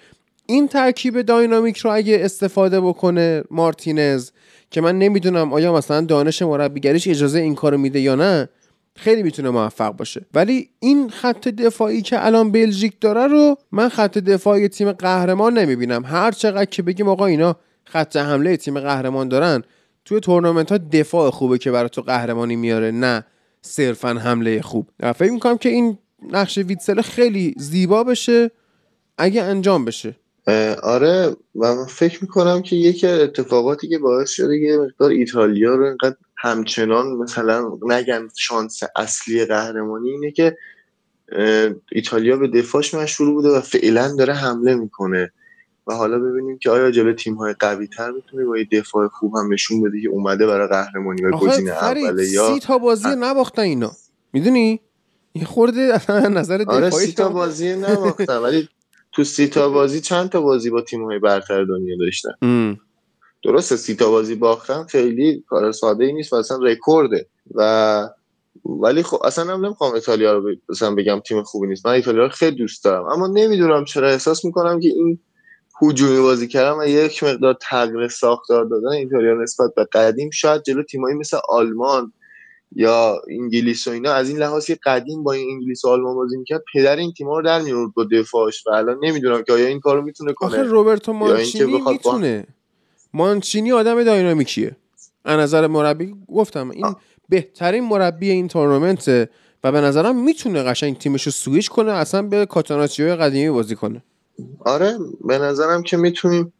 این ترکیب داینامیک رو اگه استفاده بکنه مارتینز که من نمی‌دونم آیا مثلا دانش مربیگریش اجازه این کارو میده یا نه خیلی می‌تونه موفق باشه. ولی این خط دفاعی که الان بلژیک داره رو من خط دفاعی تیم قهرمان نمی‌بینم. هر چقدر که بگیم آقا اینا خط حمله تیم قهرمان دارن توی تورنمنت ها دفاع خوبه که برای تو قهرمانی میاره. نه. صرفا حمله خوب. فکر می‌کنم که این نقش ویتسل خیلی زیبا بشه اگه انجام بشه. آره و من فکر می‌کنم که یکی اتفاقاتی که باعث شده یه مقدار ایتالیا رو اینقدر همچنان مثلا نگن شانس اصلی قهرمانی اینه که ایتالیا به دفاعش مشهور بوده و فعلا داره حمله می‌کنه. و حالا ببینیم که آیا جلو تیم های قوی تر می‌تونه با یه دفاع خوب هم نشون بده که اومده برای قهرمانی و گزینه اوله یا سی تا بازی نباختن اینا. می‌دونی؟ یه خورده نظر دفاعی آره سی تا بازی نباختن ولی تو سی تا بازی چند تا بازی با تیم های برتر دنیا داشتن؟ درسته سی تا بازی باختن خیلی کار ساده ای نیست و اصلا رکورده. و ولی خب اصلا هم نمی‌خوام ایتالیا رو مثلا بگم تیم خوبی نیست. من ایتالیا رو خیلی دوست دارم اما نمی‌دونم چرا. احساس می‌کنم که این هجومی بازی کردن و یک مقدار تغییر ساختار دادن ایتالیا نسبت به قدیم. شاید جلو تیمایی مثل آلمان یا انگلیس و اینا از این لحاظی قدیم با این انگلیس و آلمان بازی می‌کرد پدر این تیم‌ها رو در میورد با دفاعش و الان نمی‌دونم که آیا این کارو می‌تونه کنه آخه روبرتو مانچینی می‌تونه. مانچینی آدم داینامیکیه. از نظر مربی گفتم این آه. بهترین مربی این تورنمنت و به نظرم می‌تونه قشنگ تیمش رو سویش کنه اصلا به کاتاناچیو قدیمی بازی کنه. آره به نظرم که می‌تونیم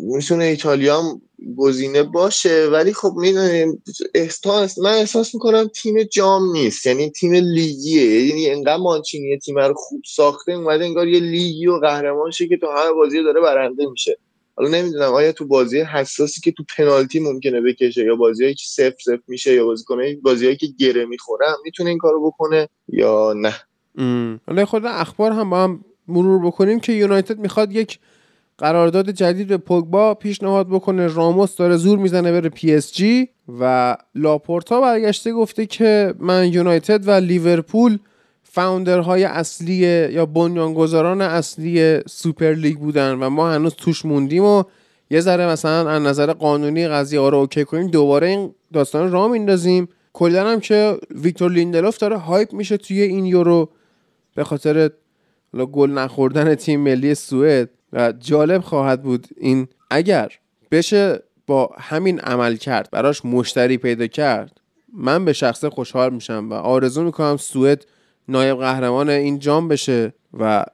می‌تونه ایتالیا هم گزینه باشه ولی خب می‌دونیم احساس من احساس می‌کنم تیم جام نیست یعنی تیم لیگیه یعنی انقدر مانچینی تیم رو خوب ساخته اومده انگار یه لیگی و قهرمان شه که تو هر بازی داره برنده میشه. حالا نمی‌دونم آیا تو بازی حساسی که تو پنالتی ممکنه بکشه یا بازیایی که صفر صفر میشه یا بازی کنه بازیایی که گره می‌خوره می‌تونه این کارو بکنه یا نه. حالا خود اخبار هم با هم مرور بکنیم که یونایتد می‌خواد یک قرارداد جدید به پوگبا پیشنهاد بکنه. راموس داره زور می‌زنه بره پی اس جی و لاپورتا برگشته گفته که من یونایتد و لیورپول founder های اصلی یا بنیانگذاران اصلی سوپر لیگ بودن و ما هنوز توش موندیم و یه ذره مثلا از نظر قانونی قضیه ها رو OK کنیم. دوباره این داستان را میندازیم کلا هم که ویکتور لیندلوف داره hype میشه توی این یورو به خاطر گل نخوردن تیم ملی سوئد و جالب خواهد بود این اگر بشه با همین عمل کرد براش مشتری پیدا کرد من به شخصه خوشحال میشم و آرزو می‌کنم سوئد نایب قهرمان این جام بشه و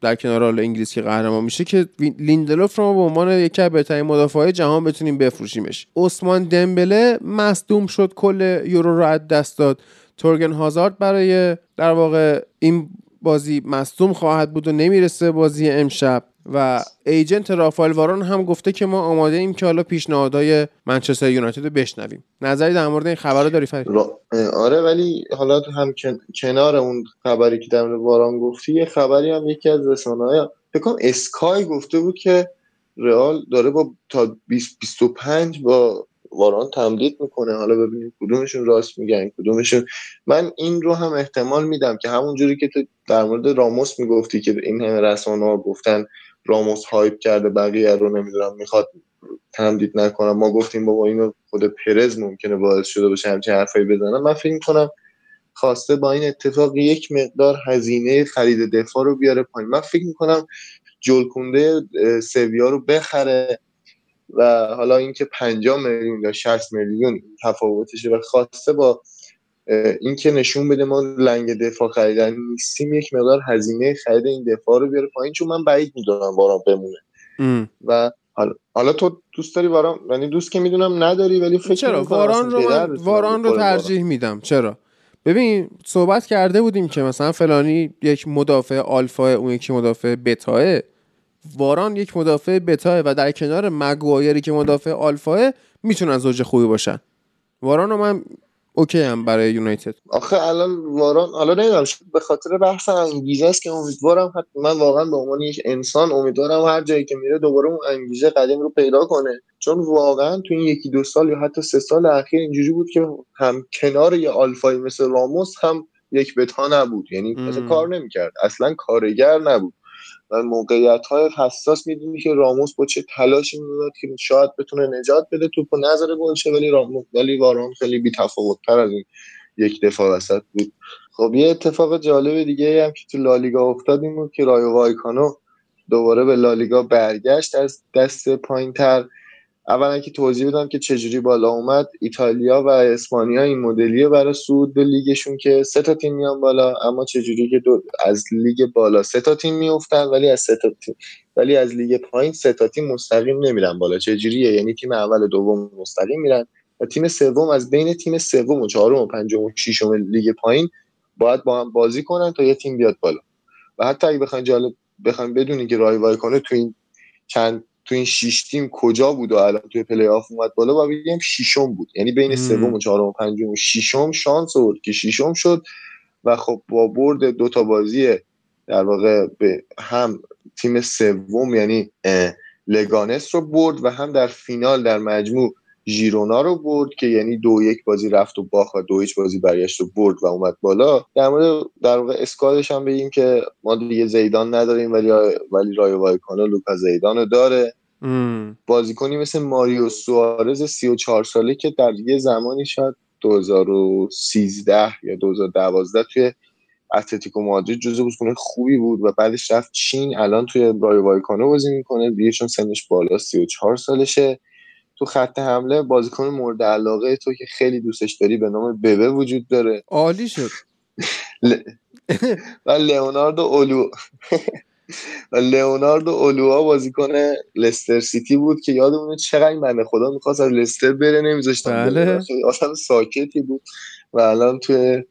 در کنار حال انگلیس که قهرمان میشه که لیندلوف رو به عنوان یکی از بهترین مدافعای جهان بتونیم بفروشیمش. عثمان دمبله مصدوم شد کل یورو رو از دست داد. تورگن هازارد برای در واقع این بازی مصدوم خواهد بود و نمی‌رسه بازی امشب. و ایجنت رافائل وارون هم گفته که ما آماده ایم که حالا پیشنهادهای منچستر یونایتد رو بشنویم. نظری در مورد این خبر داری فرید؟ آره ولی حالا هم کنار اون خبری که در مورد واران گفتی یه خبری هم یکی از رسانه‌های فکر اسکای گفته بود که رئال داره با تا 20 25 با واران تمدید می‌کنه. حالا ببینیم کدومشون راست میگن کدومشون. من این رو هم احتمال میدم که همون جوری که تو در مورد راموس می‌گفتی که این همه رسانه ها گفتن راموس هایپ کرده بقیه رو نمی‌دونم می‌خواد تمدید نکنم ما گفتیم بابا اینو خود پرز ممکنه باعث شده باشه همچین حرفایی بزنم من فکر کنم خواسته با این اتفاق یک مقدار هزینه خرید دفاع رو بیاره پایین. من فکر می‌کنم جلکونده سویا رو بخره. و حالا اینکه 50 میلیون یا 60 میلیون تفاوتشه و خواسته با اینکه نشون بده ما لنگ دفاع خریدن نیستیم یک مقدار هزینه خرید این دفاع رو بیاره پایین چون من بعید می‌دونم باران بمونه. و حالا حالا تو دوست داری واران یعنی دوست که می‌دونم نداری ولی فکر چرا؟ واران رو من واران رو ترجیح میدم. چرا؟ ببین صحبت کرده بودیم که مثلا فلانی یک مدافع آلفا اون یکی مدافع بتاه واران یک مدافع بتاه و در کنار مگوایری که مدافع آلفاه می‌تونن زوج خوبی باشن. واران رو من اوکی هم برای یونایتد. آخه الان واران حالا نمی‌دونم به خاطر بحث انگیزه است که امیدوارم من واقعا به عنوان یک انسان امیدوارم هر جایی که میره دوباره اون انگیزه قدیم رو پیدا کنه. چون واقعا تو این یکی دو سال یا حتی سه سال اخیر اینجوری بود که هم کنار یه آلفایی مثل راموس هم یک بتا نبود. یعنی اصلا کار نمی‌کرد. اصلا کارگر نبود. و موقعیت های حساس می‌دونی که راموس با چه تلاشی می‌داد که شاید بتونه نجات بده. توپ نره گل ولی راموس ولی واران خیلی بهتر از این یک دفاع وسط بود. خب یه اتفاق جالب دیگه هم که تو لالیگا افتاد این بود که رایو وایکانو دوباره به لالیگا برگشت. از دست پایین تر اولا که توضیح بدم که چجوری بالا اومد. ایتالیا و اسپانیا این مدلیه برای صعود به لیگشون که سه تا تیم میان بالا اما چجوری که دو از لیگ بالا سه تا تیم میافتن ولی از سه تا تیم ولی از لیگ پایین سه تا تیم مستقیم نمیرن بالا. چجوریه؟ یعنی تیم اول و دوم مستقیم میرن و تیم سوم از بین تیم سوم و چهارم و پنجم و ششم لیگ پایین باید با هم بازی کنن تا یه تیم بیاد بالا. و حتی اگه بخواین جالب بخواین بدونین که وایکانو تو این چند تو این شش تیم کجا بود و الان توی پلی آف اومد بالا و بگیم ششم بود. یعنی بین سوم و چهارم و پنجم و ششم شانس آورد که ششم شد و خب با برد دو تا بازی در واقع به هم تیم سوم یعنی لگانس رو برد و هم در فینال در مجموع ژیرونا رو برد که یعنی دو یک بازی رفت و باخت و دو هیچ بازی برگشت و برد و اومد بالا. در مورد در واقع squad ش هم بگیم که ما دیگه زیدان نداریم ولی ولی رایو وایکانو لوکا زیدان رو داره. بازیکنی مثل ماریو سوارز 34 ساله که در یه زمانی شاید 2013 یا 2012 توی اتلتیکو مادرید جزو بازیکن خوبی بود و بعدش رفت چین الان توی رایو وایکانو بازی می‌کنه دیگه چون سنش بالا 34 سالشه. تو خط حمله بازیکن مورد علاقه تو که خیلی دوستش داری به نام ببه وجود داره. عالی شد. و لئوناردو اولو لئوناردو اولوها بازیکن لستر سیتی بود که یادمونه چقدر بنده خدا می‌خواست از لستر بره نمیذاشتن بله. اصلا ساکتی بود و الان توی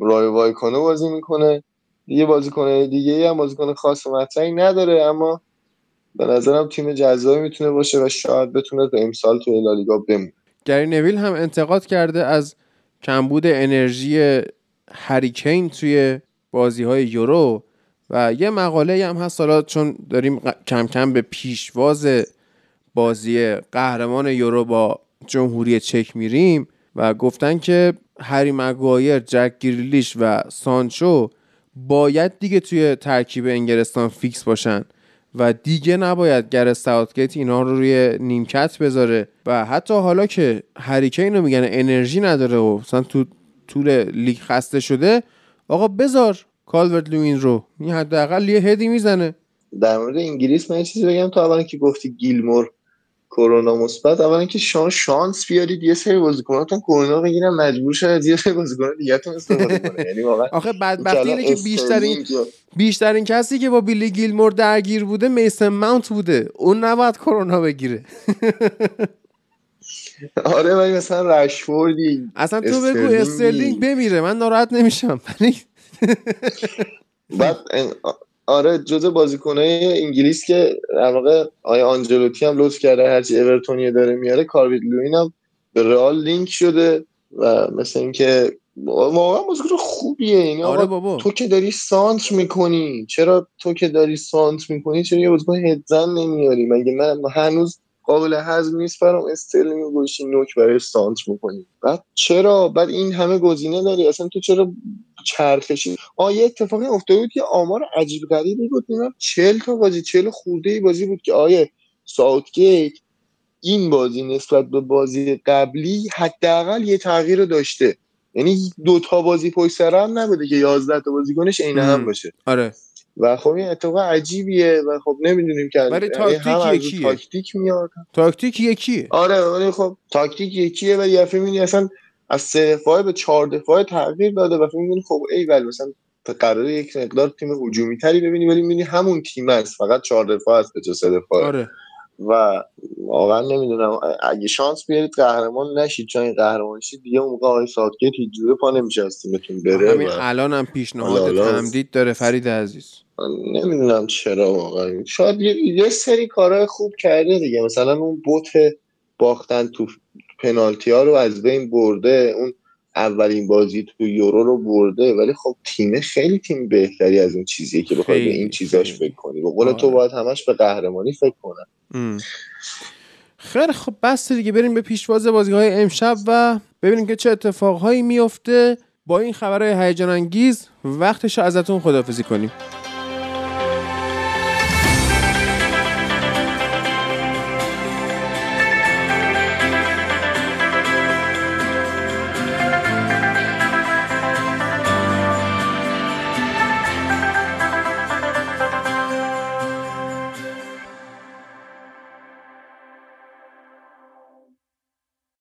رای وایکانو بازی می‌کنه. یه بازیکن دیگه هم بازیکن خاص مطرحی نداره اما به نظرم تیم جذابی می‌تونه باشه و شاید بتونه تا امسال تو لالیگا بمونه. گری نویل هم انتقاد کرده از کمبود انرژی هریکین توی بازی های یورو. و یه مقاله هم هست حالا چون داریم کم کم به پیشواز بازی قهرمان یورو با جمهوری چک میریم و گفتن که هری مگوایر، جک گریلیش و سانچو باید دیگه توی ترکیب انگلستان فیکس باشن و دیگه نباید گرت ساوتگیت اینا رو روی نیمکت بذاره و حتی حالا که هری کین رو میگن انرژی نداره و مثلا تو طول لیگ خسته شده آقا بذار کالورت لوین رو. این حداقل یه head ی می‌زنه. در مورد انگلیس من چیزی بگم. تو اولا که گفتی گیلمور کرونا مثبت اولا که شما شانس بیارید یه سری بازیکناتون کرونا بگیرن مجبور شد یه سری بازیکن دیگه تون استفاده کنه یعنی واقعا آخه بدبختی اینه که بیشترین بیشترین کسی که با بیلی گیلمور درگیر بوده میسن ماونت بوده. اون نباید کرونا بگیره. آره ولی مثلا رشفوردی اصلا تو بگو استرلینگ. بمیره. من ناراحت نمیشم. بعد آره جزء بازیکنای انگلیس که در واقع آقای آنجلوتی هم لطف کرده هرچی اورتونی داره میاره کالورت لوین هم به رئال لینک شده و مثل اینکه واقعا بازیکن خوبیه. یعنی آره بابا. تو که داری سانتر می‌کنی. چرا تو که داری سانتر می‌کنی؟ چرا یه بازیکن head زن نمیاری؟ مگه من هنوز قابل هضم نیست برام استرلینگ گذاشتی نوک براش سانتر می‌کنی. بعد چرا؟ بعد این همه گزینه داری؟ اصلا تو چرا چرخشی؟ آ یه اتفاقی افتاده بود که آمار عجیب غریبی بود. میگم 40 تا بازی 40 خورده بازی بود که آقای ساوتگیت این بازی نسبت به بازی قبلی حداقل یه تغییر داشته. یعنی دو تا بازی پشت سر هم نبوده که 11 تا بازیکنش عین هم باشه. آره. و خب این اتفاق عجیبیه و خب نمی‌دونیم که ولی یعنی تاکتیک یکیه. تاکتیک میاد. تاکتیک یکیه. آره ولی خب تاکتیک یکیه و یه فیلمی اصلا از سه دفاعه به چهار دفاعه تغییر داده و می‌کنی خب ای ولی مثلا قراره یک مقدار تیم هجومی تری ببینی ولی می‌بینی همون تیم است فقط چهار دفاع است به جای سه دفاع آره. و واقعا نمی‌دونم. اگه شانس بیارید قهرمان نشید چون قهرمان شید دیگه اون موقع آقای ساوتگیت هیچ جوره پا نمیشه از تیمتون بره همین الان هم پیشنهاد تمدید داره فرید عزیز. نمی‌دونم چرا واقعا. شاید یه سری کارهای خوب کرده دیگه. مثلا اون بوت باختن تو پنالتی ها رو از بین برده اون اولین بازی تو یورو رو برده ولی خب تیم خیلی تیم بهتری از اون چیزیه که بخوای به این چیزاش فکر کنی. به قول تو آره. باید همش به قهرمانی فکر کنن خیلی خب بس دیگه بریم به پیشواز بازی های امشب و ببینیم که چه اتفاقهایی میفته با این خبرهای هیجان انگیز. وقتش ازتون خدافزی کنیم.